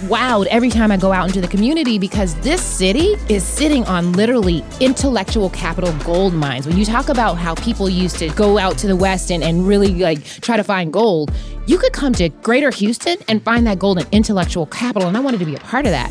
wowed every time I go out into the community because this city is sitting on literally intellectual capital gold mines. When you talk about how people used to go out to the West and, and really like try to find gold, you could come to greater Houston and find that gold in intellectual capital. And I wanted to be a part of that.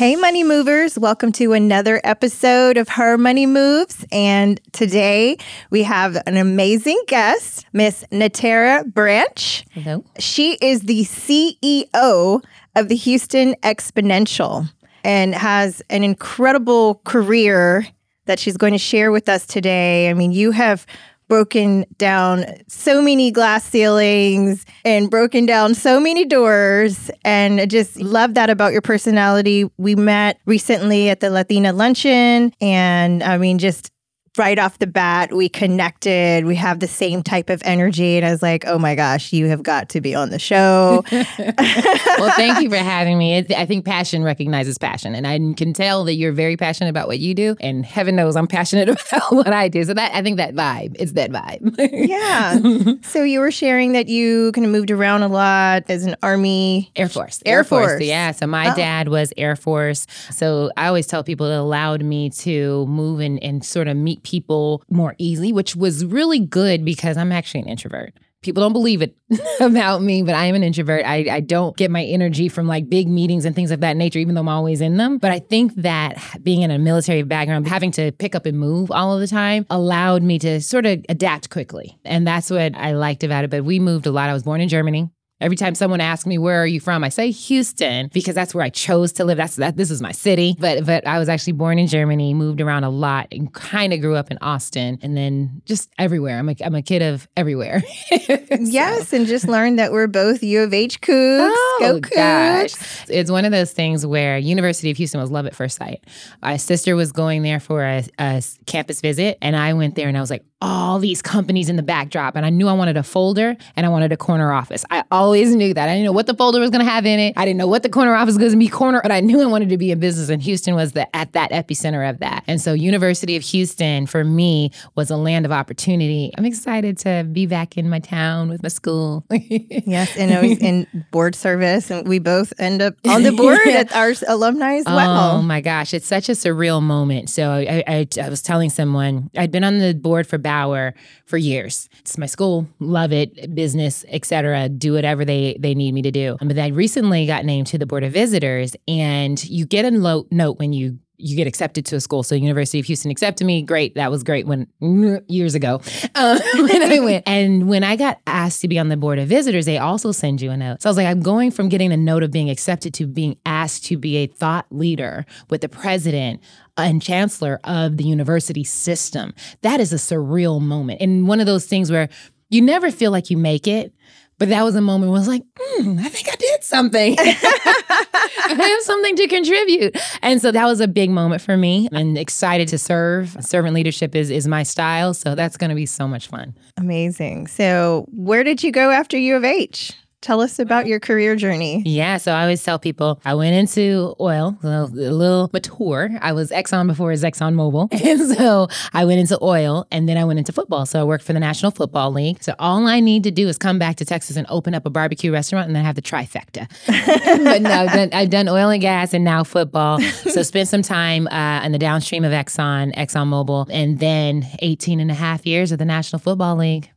Hey, money movers. Welcome to another episode of Her Money Moves. And today we have an amazing guest, Miss Natara Branch. Hello. She is the CEO of the Houston Exponential and has an incredible career that she's going to share with us today. I mean, you have broken down so many glass ceilings and broken down so many doors. And I just love that about your personality. We met recently at the Latina luncheon. And I mean, just right off the bat, we connected. We have the same type of energy. And I was like, oh my gosh, you have got to be on the show. well, thank you for having me. I think passion recognizes passion. And I can tell that you're very passionate about what you do. And heaven knows I'm passionate about what I do. So that I think that vibe, it's that vibe. yeah. So you were sharing that you kind of moved around a lot as an Army. Air Force. Air, Air Force. Force. Yeah. So my oh. dad was Air Force. So I always tell people it allowed me to move and, and sort of meet people more easily, which was really good because I'm actually an introvert. People don't believe it about me, but I am an introvert. I, I don't get my energy from like big meetings and things of that nature, even though I'm always in them. But I think that being in a military background, having to pick up and move all of the time allowed me to sort of adapt quickly. And that's what I liked about it. But we moved a lot. I was born in Germany. Every time someone asks me where are you from, I say Houston because that's where I chose to live. That's that this is my city. But but I was actually born in Germany, moved around a lot, and kind of grew up in Austin, and then just everywhere. I'm a I'm a kid of everywhere. so. Yes, and just learned that we're both U of H cougs. Oh Go gosh, it's one of those things where University of Houston was love at first sight. My sister was going there for a, a campus visit, and I went there, and I was like, all these companies in the backdrop, and I knew I wanted a folder and I wanted a corner office. I always knew that. I didn't know what the folder was going to have in it. I didn't know what the corner office was going to be corner, but I knew I wanted to be in business. And Houston was the at that epicenter of that. And so University of Houston for me was a land of opportunity. I'm excited to be back in my town with my school. yes, and I was in board service, and we both end up on the board yeah. at our alumni as well. Oh my gosh, it's such a surreal moment. So I, I, I was telling someone I'd been on the board for Bauer for years. It's my school, love it, business, etc. Do whatever they they need me to do. But I recently got named to the board of visitors, and you get a note when you you get accepted to a school. So University of Houston accepted me. Great. That was great when years ago uh, when I went. And when I got asked to be on the board of visitors, they also send you a note. So I was like, I'm going from getting a note of being accepted to being asked to be a thought leader with the president and chancellor of the university system. That is a surreal moment. And one of those things where you never feel like you make it, but that was a moment where I was like, mm, I think I did something. I have something to contribute. And so that was a big moment for me and excited to serve. Servant leadership is, is my style. So that's going to be so much fun. Amazing. So, where did you go after U of H? Tell us about your career journey. Yeah, so I always tell people I went into oil, a little mature. I was Exxon before it was Exxon Mobil. And so I went into oil and then I went into football. So I worked for the National Football League. So all I need to do is come back to Texas and open up a barbecue restaurant and then have the trifecta. but no, I've done, I've done, oil and gas and now football. So spent some time uh, in the downstream of Exxon, Exxon Mobil, and then 18 and a half years of the National Football League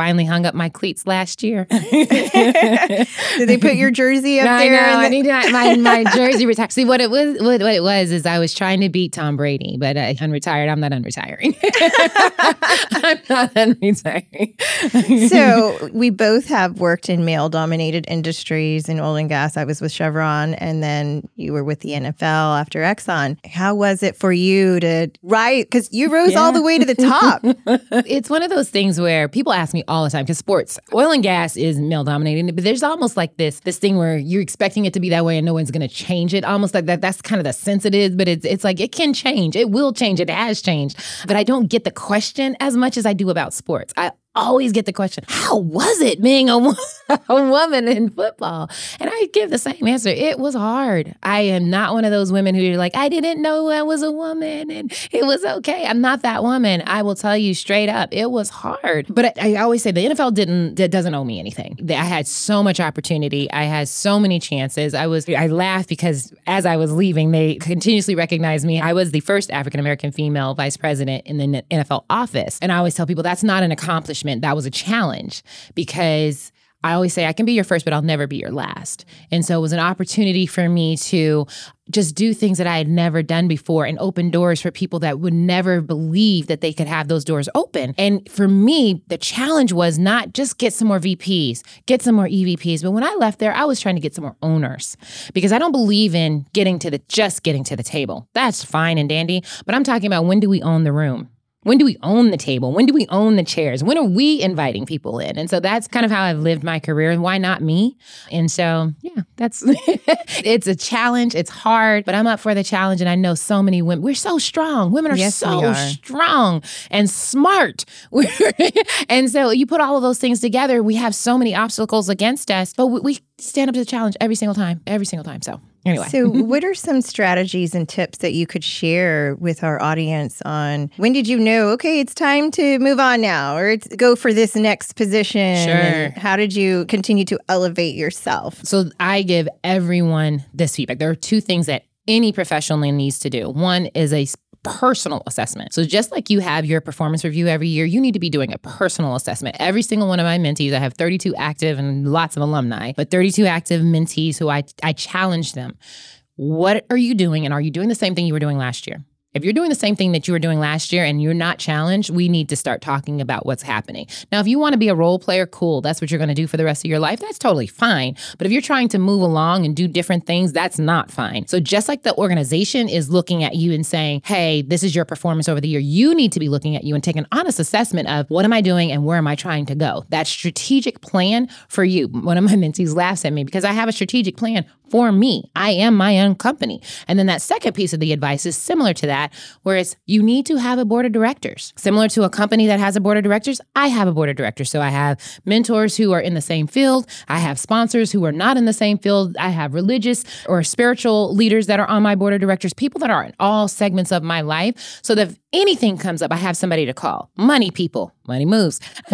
finally hung up my cleats last year. Did they put your jersey up no, there? I know. I need my, my jersey retired. See what it was. What, what, it was is I was trying to beat Tom Brady, but uh, unretired. I'm not unretiring. I'm not unretiring. so we both have worked in male-dominated industries in oil and gas. I was with Chevron, and then you were with the NFL after Exxon. How was it for you to rise? Because you rose yeah. all the way to the top. it's one of those things where people ask me all the time because sports, oil and gas is male dominated, but there's almost like this this thing where you're expecting it to be that way and no one's going to change it. Almost like that. That's kind of the sense it is, but it's it's like it can change. It will change. It has changed, but I don't get the question as much as I do about sports. I always get the question, how was it being a, a woman in football? And I give the same answer. It was hard. I am not one of those women who are like, I didn't know I was a woman and it was okay. I'm not that woman. I will tell you straight up, it was hard. But I, I always say the NFL didn't, it doesn't owe me anything. I had so much opportunity. I had so many chances. I was, I laughed because as I was leaving, they continuously recognized me. I was the first African American female vice president in the NFL office. And I always tell people that's not an accomplishment accomplishment, that was a challenge because I always say I can be your first, but I'll never be your last. And so it was an opportunity for me to just do things that I had never done before and open doors for people that would never believe that they could have those doors open. And for me, the challenge was not just get some more VPs, get some more EVPs, but when I left there, I was trying to get some more owners because I don't believe in getting to the just getting to the table. That's fine and dandy, but I'm talking about when do we own the room? When do we own the table? When do we own the chairs? When are we inviting people in? And so that's kind of how I've lived my career. And why not me? And so, yeah, that's it's a challenge. It's hard, but I'm up for the challenge. And I know so many women, we're so strong. Women are yes, so are. strong and smart. and so you put all of those things together, we have so many obstacles against us, but we stand up to the challenge every single time, every single time. So Anyway. So, what are some strategies and tips that you could share with our audience on when did you know, okay, it's time to move on now or it's go for this next position? Sure. how did you continue to elevate yourself? So, I give everyone this feedback. There are two things that any professional needs to do. One is a personal assessment. So just like you have your performance review every year, you need to be doing a personal assessment. Every single one of my mentees, I have 32 active and lots of alumni, but 32 active mentees who I I challenge them. What are you doing and are you doing the same thing you were doing last year? If you're doing the same thing that you were doing last year and you're not challenged, we need to start talking about what's happening. Now, if you want to be a role player, cool. That's what you're going to do for the rest of your life. That's totally fine. But if you're trying to move along and do different things, that's not fine. So, just like the organization is looking at you and saying, hey, this is your performance over the year, you need to be looking at you and take an honest assessment of what am I doing and where am I trying to go? That strategic plan for you. One of my mentees laughs at me because I have a strategic plan for me. I am my own company. And then that second piece of the advice is similar to that, where it's you need to have a board of directors. Similar to a company that has a board of directors, I have a board of directors. So I have mentors who are in the same field, I have sponsors who are not in the same field, I have religious or spiritual leaders that are on my board of directors, people that are in all segments of my life, so that if anything comes up, I have somebody to call. Money people, money moves.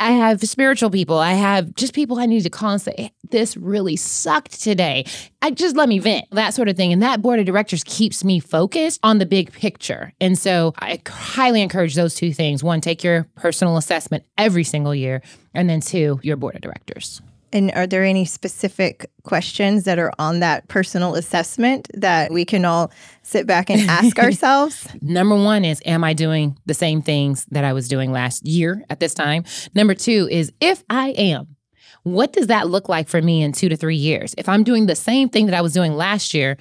I have spiritual people, I have just people I need to call and say, this really sucked today. I just let me vent, that sort of thing. And that board of directors keeps me focused on the big picture. And so I highly encourage those two things. One, take your personal assessment every single year. And then two, your board of directors. And are there any specific questions that are on that personal assessment that we can all sit back and ask ourselves? Number one is Am I doing the same things that I was doing last year at this time? Number two is If I am, what does that look like for me in two to three years? If I'm doing the same thing that I was doing last year,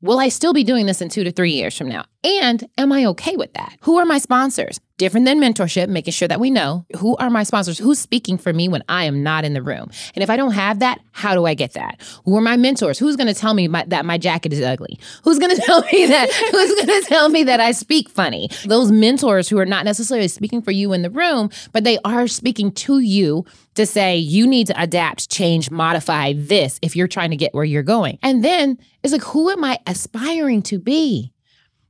will I still be doing this in two to three years from now? And am I okay with that? Who are my sponsors? Different than mentorship, making sure that we know who are my sponsors, who's speaking for me when I am not in the room. And if I don't have that, how do I get that? Who are my mentors? Who's going to tell me my, that my jacket is ugly? Who's going to tell me that? who's going to tell me that I speak funny? Those mentors who are not necessarily speaking for you in the room, but they are speaking to you to say you need to adapt, change, modify this if you're trying to get where you're going. And then it's like, who am I aspiring to be?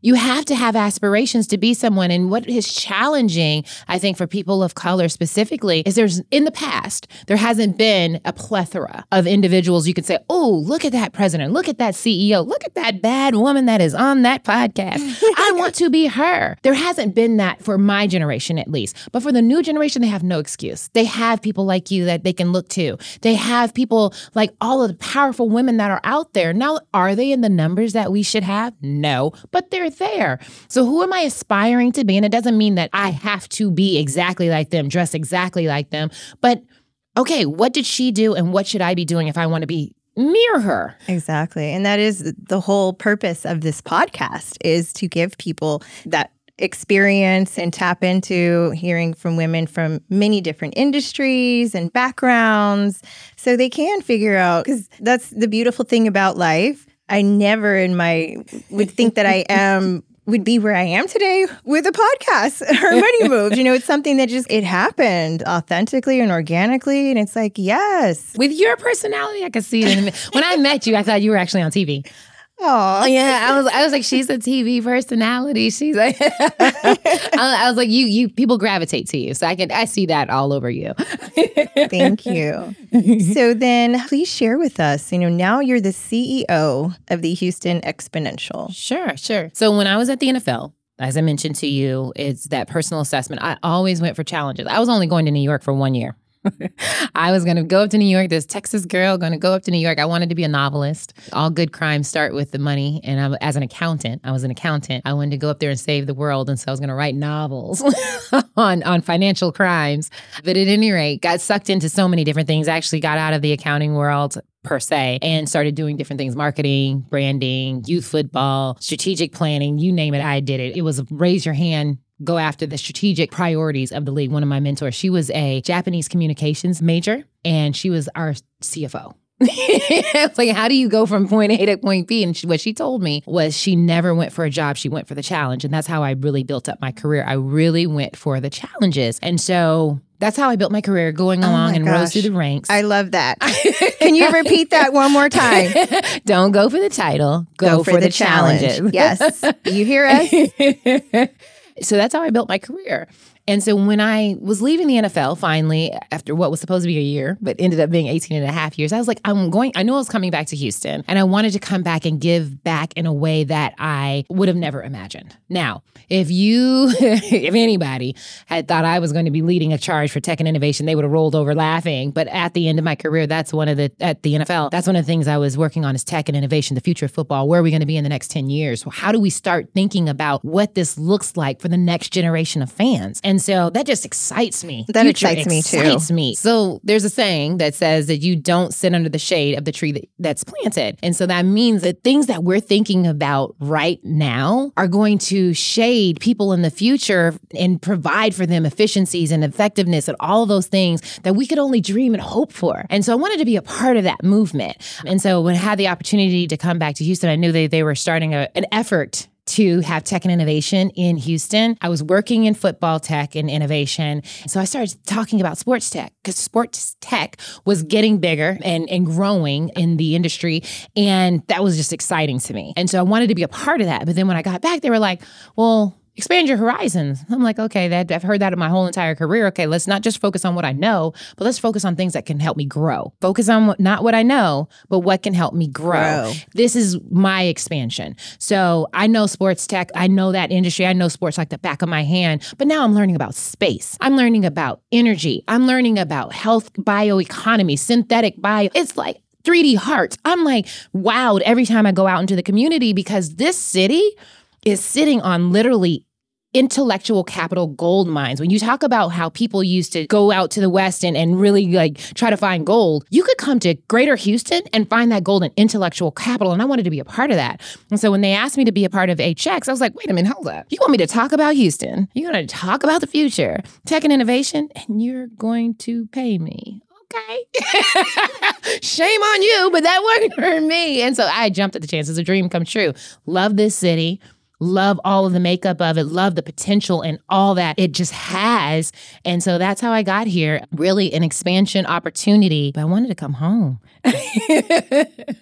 You have to have aspirations to be someone. And what is challenging, I think, for people of color specifically, is there's in the past, there hasn't been a plethora of individuals you could say, oh, look at that president, look at that CEO, look at that bad woman that is on that podcast. I want to be her. There hasn't been that for my generation, at least. But for the new generation, they have no excuse. They have people like you that they can look to. They have people like all of the powerful women that are out there. Now, are they in the numbers that we should have? No, but they're there. So who am I aspiring to be? And it doesn't mean that I have to be exactly like them, dress exactly like them, but okay, what did she do and what should I be doing if I want to be near her? Exactly. And that is the whole purpose of this podcast is to give people that experience and tap into hearing from women from many different industries and backgrounds so they can figure out cuz that's the beautiful thing about life I never in my would think that I am would be where I am today with a podcast or money moves. You know, it's something that just it happened authentically and organically. And it's like, yes. With your personality, I could see it. When I met you, I thought you were actually on TV. Oh yeah, I was I was like, she's a TV personality. She's like, I, was like, you you people gravitate to you, so I can I see that all over you. Thank you. So then, please share with us. You know, now you're the CEO of the Houston Exponential. Sure, sure. So when I was at the NFL, as I mentioned to you, it's that personal assessment. I always went for challenges. I was only going to New York for one year. I was going to go up to New York. This Texas girl going to go up to New York. I wanted to be a novelist. All good crimes start with the money. And I, as an accountant, I was an accountant. I wanted to go up there and save the world. And so I was going to write novels on, on financial crimes. But at any rate, got sucked into so many different things. Actually got out of the accounting world per se and started doing different things marketing, branding, youth football, strategic planning, you name it, I did it. It was raise your hand go after the strategic priorities of the league. One of my mentors, she was a Japanese communications major and she was our CFO. like, how do you go from point A to point B? And she, what she told me was she never went for a job, she went for the challenge. And that's how I really built up my career. I really went for the challenges. And so that's how I built my career, going oh along oh and gosh. rose through the ranks. I love that. Can you repeat that one more time? Don't go for the title, go, go for, for, the, the challenges. yes. You hear us? So that's how I built my career. And so when I was leaving the NFL finally, after what was supposed to be a year, but ended up being 18 and a half years, I was like, I'm going, I knew I was coming back to Houston and I wanted to come back and give back in a way that I would have never imagined. Now, if you, if anybody had thought I was going to be leading a charge for tech and innovation, they would have rolled over laughing. But at the end of my career, that's one of the, at the NFL, that's one of the things I was working on is tech and innovation, the future of football. Where are we going to be in the next 10 years? How do we start thinking about what this looks like for the next generation of fans? And so that just excites me. That Future excites me too. Excites me. So there's a saying that says that you don't sit under the shade of the tree that, that's planted. And so that means that things that we're thinking about right now are going to shade people in the future and provide for them efficiencies and effectiveness and all those things that we could only dream and hope for. And so I wanted to be a part of that movement. And so when I had the opportunity to come back to Houston, I knew that they were starting a, an effort to have tech and innovation in Houston. I was working in football tech and innovation. So I started talking about sports tech because sports tech was getting bigger and, and growing in the industry. And that was just exciting to me. And so I wanted to be a part of that. But then when I got back, they were like, well, expand your horizons. I'm like, okay, that I've heard that in my whole entire career. Okay, let's not just focus on what I know, but let's focus on things that can help me grow. Focus on what, not what I know, but what can help me grow. grow. This is my expansion. So I know sports tech. I know that industry. I know sports like the back of my hand. But now I'm learning about space. I'm learning about energy. I'm learning about health, bioeconomy, synthetic bio. It's like 3D hearts. I'm like wowed every time I go out into the community because this city is sitting on literally intellectual capital gold mines. When you talk about how people used to go out to the West and, and really like try to find gold, you could come to greater Houston and find that gold in intellectual capital. And I wanted to be a part of that. And so when they asked me to be a part of HX, I was like, wait a minute, hold up. You want me to talk about Houston? You're going to talk about the future, tech and innovation, and you're going to pay me okay. Shame on you, but that worked for me. And so I jumped at the chance. It's a dream come true. Love this city love all of the makeup of it, love the potential and all that it just has. And so that's how I got here. Really an expansion opportunity, but I wanted to come home.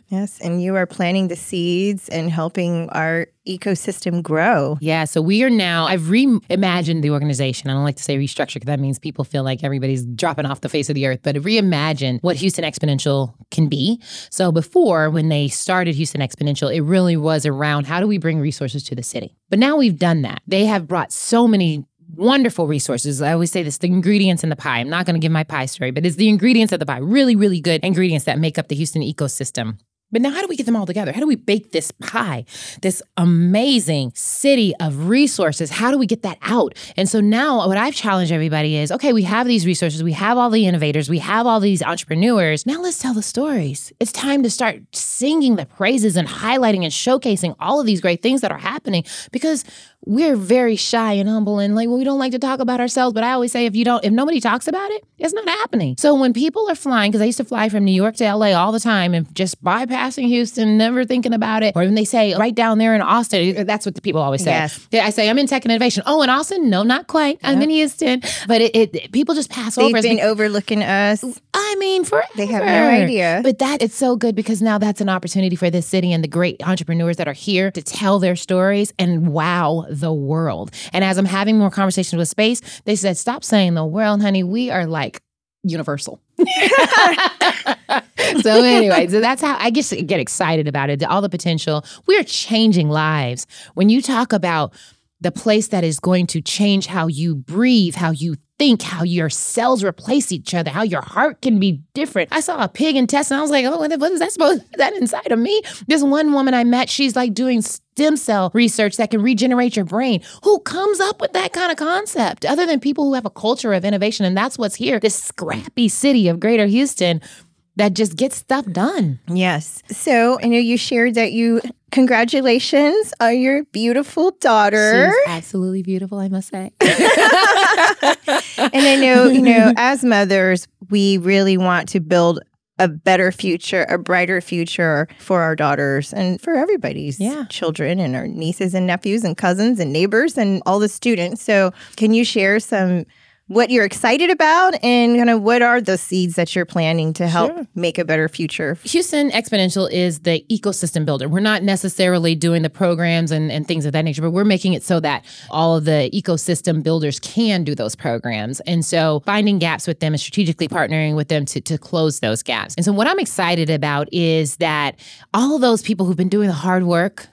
yes, and you are planting the seeds and helping our ecosystem grow. Yeah, so we are now, I've reimagined the organization. I don't like to say restructure because that means people feel like everybody's dropping off the face of the earth, but reimagine what Houston Exponential can be. So before, when they started Houston Exponential, it really was around how do we bring resources to the city? But now we've done that. They have brought so many wonderful resources. I always say this the ingredients in the pie. I'm not going to give my pie story, but it's the ingredients of the pie. Really, really good ingredients that make up the Houston ecosystem. But now, how do we get them all together? How do we bake this pie, this amazing city of resources? How do we get that out? And so now, what I've challenged everybody is okay, we have these resources, we have all the innovators, we have all these entrepreneurs. Now, let's tell the stories. It's time to start singing the praises and highlighting and showcasing all of these great things that are happening because we're very shy and humble and like well, we don't like to talk about ourselves. But I always say if you don't, if nobody talks about it, it's not happening. So when people are flying, because I used to fly from New York to LA all the time and just bypassing Houston, never thinking about it, or when they say right down there in Austin, uh, that's what the people always say. Yes. I say I'm in tech and innovation. Oh, in Austin? No, not quite. I'm in Houston, but it, it people just pass They've over. us been because- overlooking us. I mean, forever. They have no idea. But that it's so good because now that's an opportunity for this city and the great entrepreneurs that are here to tell their stories and wow the world. And as I'm having more conversations with Space, they said, "Stop saying the world, honey. We are like universal." so anyway, so that's how I just get excited about it. All the potential. We are changing lives. When you talk about the place that is going to change how you breathe, how you think, how your cells replace each other, how your heart can be different. I saw a pig intestine. I was like, oh, what is that supposed that inside of me? This one woman I met, she's like doing stem cell research that can regenerate your brain. Who comes up with that kind of concept other than people who have a culture of innovation? And that's what's here. This scrappy city of Greater Houston that just gets stuff done. Yes. So I know you shared that you congratulations on your beautiful daughter. She's absolutely beautiful, I must say. and I know, you know, as mothers, we really want to build a better future, a brighter future for our daughters and for everybody's Yeah. children and our nieces and nephews and cousins and neighbors and all the students. So, can you share some what you're excited about and kind of what are the seeds that you're planning to help Sure. make a better future? Houston Exponential is the ecosystem builder. We're not necessarily doing the programs and, and things of that nature, but we're making it so that all of the ecosystem builders can do those programs. And so finding gaps with them and strategically partnering with them to, to close those gaps. And so what I'm excited about is that all of those people who've been doing the hard work,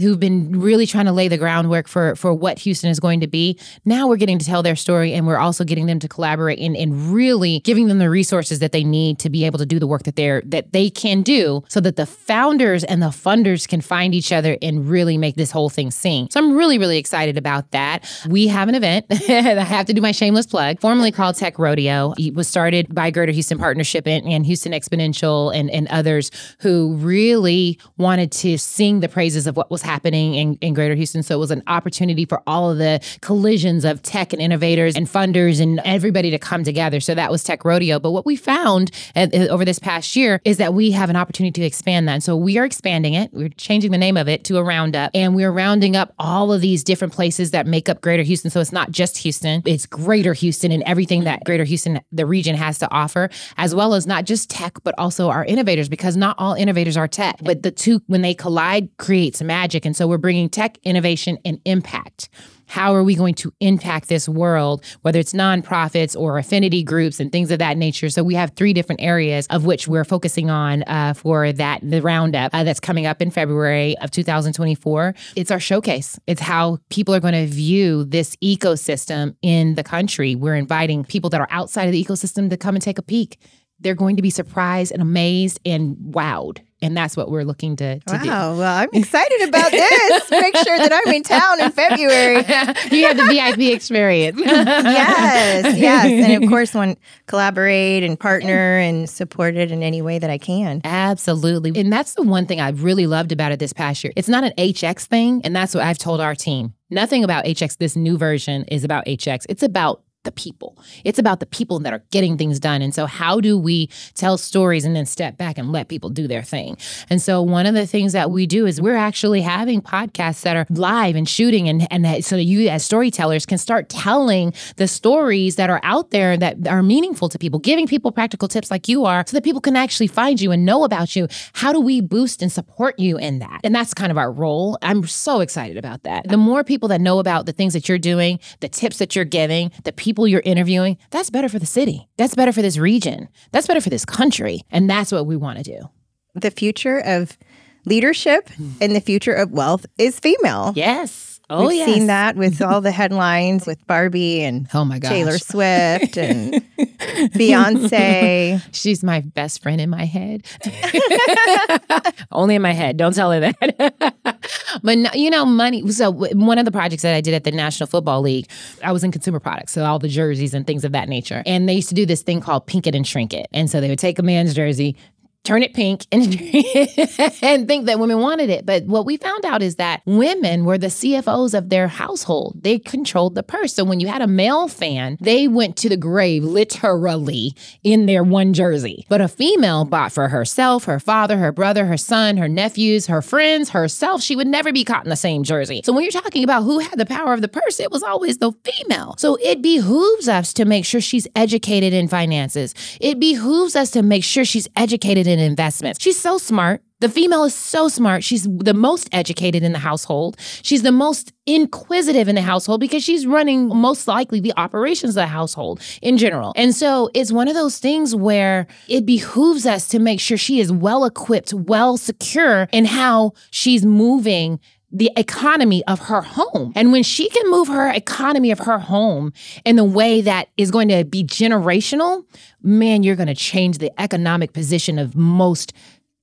who've been really trying to lay the groundwork for for what Houston is going to be. Now we're getting to tell their story and we're also getting them to collaborate and, and really giving them the resources that they need to be able to do the work that they're that they can do so that the founders and the funders can find each other and really make this whole thing sing. So I'm really, really excited about that. We have an event. I have to do my shameless plug, formerly called Tech Rodeo. It was started by Greater Houston Partnership and, and Houston Exponential and, and others who really wanted to sing the praises of what was happening in, in Greater Houston. So it was an opportunity for all of the collisions of tech and innovators and funders and everybody to come together. So that was Tech Rodeo. But what we found at, over this past year is that we have an opportunity to expand that. And so we are expanding it. We're changing the name of it to a roundup. And we're rounding up all of these different places that make up Greater Houston. So it's not just Houston, it's Greater Houston and everything that Greater Houston, the region, has to offer, as well as not just tech, but also our innovators, because not all innovators are tech. But the two, when they collide, creates magic. And so we're bringing tech, innovation, and impact. How are we going to impact this world, whether it's nonprofits or affinity groups and things of that nature? So we have three different areas of which we're focusing on uh, for that the roundup uh, that's coming up in February of 2024. It's our showcase. It's how people are going to view this ecosystem in the country. We're inviting people that are outside of the ecosystem to come and take a peek. They're going to be surprised and amazed and wowed. And that's what we're looking to, to do. Wow. Well, I'm excited about this. Make sure that I'm in town in February. you have the VIP experience. yes, yes. And of course, want to collaborate and partner and support it in any way that I can. Absolutely. And that's the one thing I've really loved about it this past year. It's not an HX thing. And that's what I've told our team. Nothing about HX, this new version, is about HX. It's about the people. It's about the people that are getting things done. And so, how do we tell stories and then step back and let people do their thing? And so, one of the things that we do is we're actually having podcasts that are live and shooting, and, and that, so that you, as storytellers, can start telling the stories that are out there that are meaningful to people, giving people practical tips like you are, so that people can actually find you and know about you. How do we boost and support you in that? And that's kind of our role. I'm so excited about that. The more people that know about the things that you're doing, the tips that you're giving, the people you're interviewing, that's better for the city. That's better for this region. That's better for this country. And that's what we want to do. The future of leadership and the future of wealth is female. Yes. Oh, We've yes. seen that with all the headlines with Barbie and Oh my gosh. Taylor Swift and Beyonce. She's my best friend in my head. Only in my head. Don't tell her that. but no, you know, money. So one of the projects that I did at the National Football League, I was in consumer products, so all the jerseys and things of that nature. And they used to do this thing called pink it and shrink it. And so they would take a man's jersey. Turn it pink and, and think that women wanted it. But what we found out is that women were the CFOs of their household. They controlled the purse. So when you had a male fan, they went to the grave literally in their one jersey. But a female bought for herself, her father, her brother, her son, her nephews, her friends, herself. She would never be caught in the same jersey. So when you're talking about who had the power of the purse, it was always the female. So it behooves us to make sure she's educated in finances. It behooves us to make sure she's educated in investments. She's so smart. The female is so smart. She's the most educated in the household. She's the most inquisitive in the household because she's running most likely the operations of the household in general. And so it's one of those things where it behooves us to make sure she is well equipped, well secure in how she's moving the economy of her home. And when she can move her economy of her home in the way that is going to be generational, man, you're going to change the economic position of most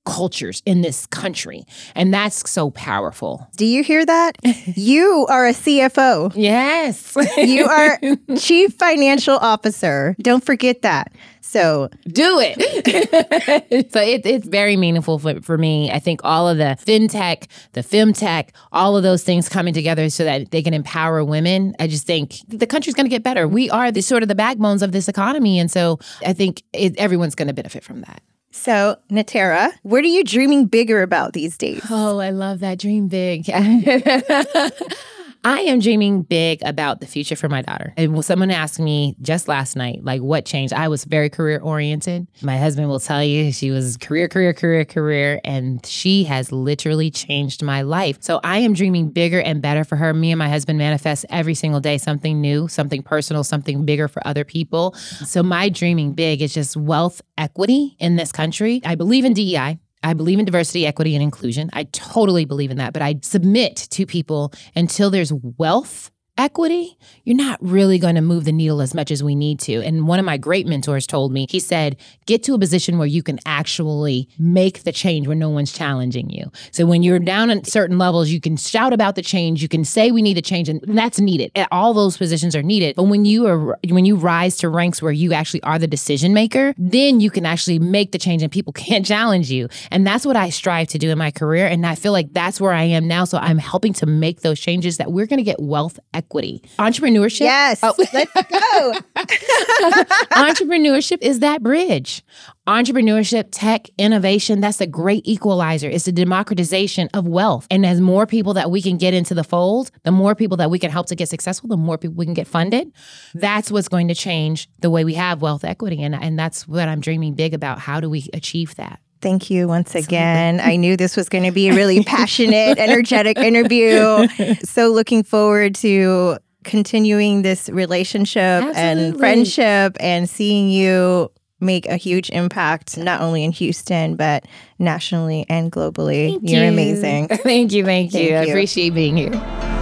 cultures in this country. And that's so powerful. Do you hear that? you are a CFO. Yes. you are Chief Financial Officer. Don't forget that. So do it. so it, it's very meaningful for, for me. I think all of the fintech, the femtech, all of those things coming together so that they can empower women. I just think the country's going to get better. We are the sort of the backbones of this economy. And so I think it, everyone's going to benefit from that. So, Natara, what are you dreaming bigger about these days? Oh, I love that. Dream big. I am dreaming big about the future for my daughter. And someone asked me just last night, like, what changed? I was very career oriented. My husband will tell you she was career, career, career, career, and she has literally changed my life. So I am dreaming bigger and better for her. Me and my husband manifest every single day something new, something personal, something bigger for other people. So my dreaming big is just wealth equity in this country. I believe in DEI. I believe in diversity, equity, and inclusion. I totally believe in that. But I submit to people until there's wealth equity, you're not really going to move the needle as much as we need to. And one of my great mentors told me, he said, get to a position where you can actually make the change where no one's challenging you. So when you're down at certain levels, you can shout about the change, you can say we need a change, and that's needed. All those positions are needed. But when you are when you rise to ranks where you actually are the decision maker, then you can actually make the change and people can't challenge you. And that's what I strive to do in my career. And I feel like that's where I am now. So I'm helping to make those changes that we're going to get wealth equity equity. Entrepreneurship. Yes. Oh. Let's go. Entrepreneurship is that bridge. Entrepreneurship, tech, innovation, that's a great equalizer. It's a democratization of wealth. And as more people that we can get into the fold, the more people that we can help to get successful, the more people we can get funded. That's what's going to change the way we have wealth equity. And, and that's what I'm dreaming big about. How do we achieve that? Thank you once again. I knew this was going to be a really passionate, energetic interview. So looking forward to continuing this relationship Absolutely. and friendship and seeing you make a huge impact not only in Houston but nationally and globally. Thank You're you. amazing. thank you, thank you. Thank I appreciate being here.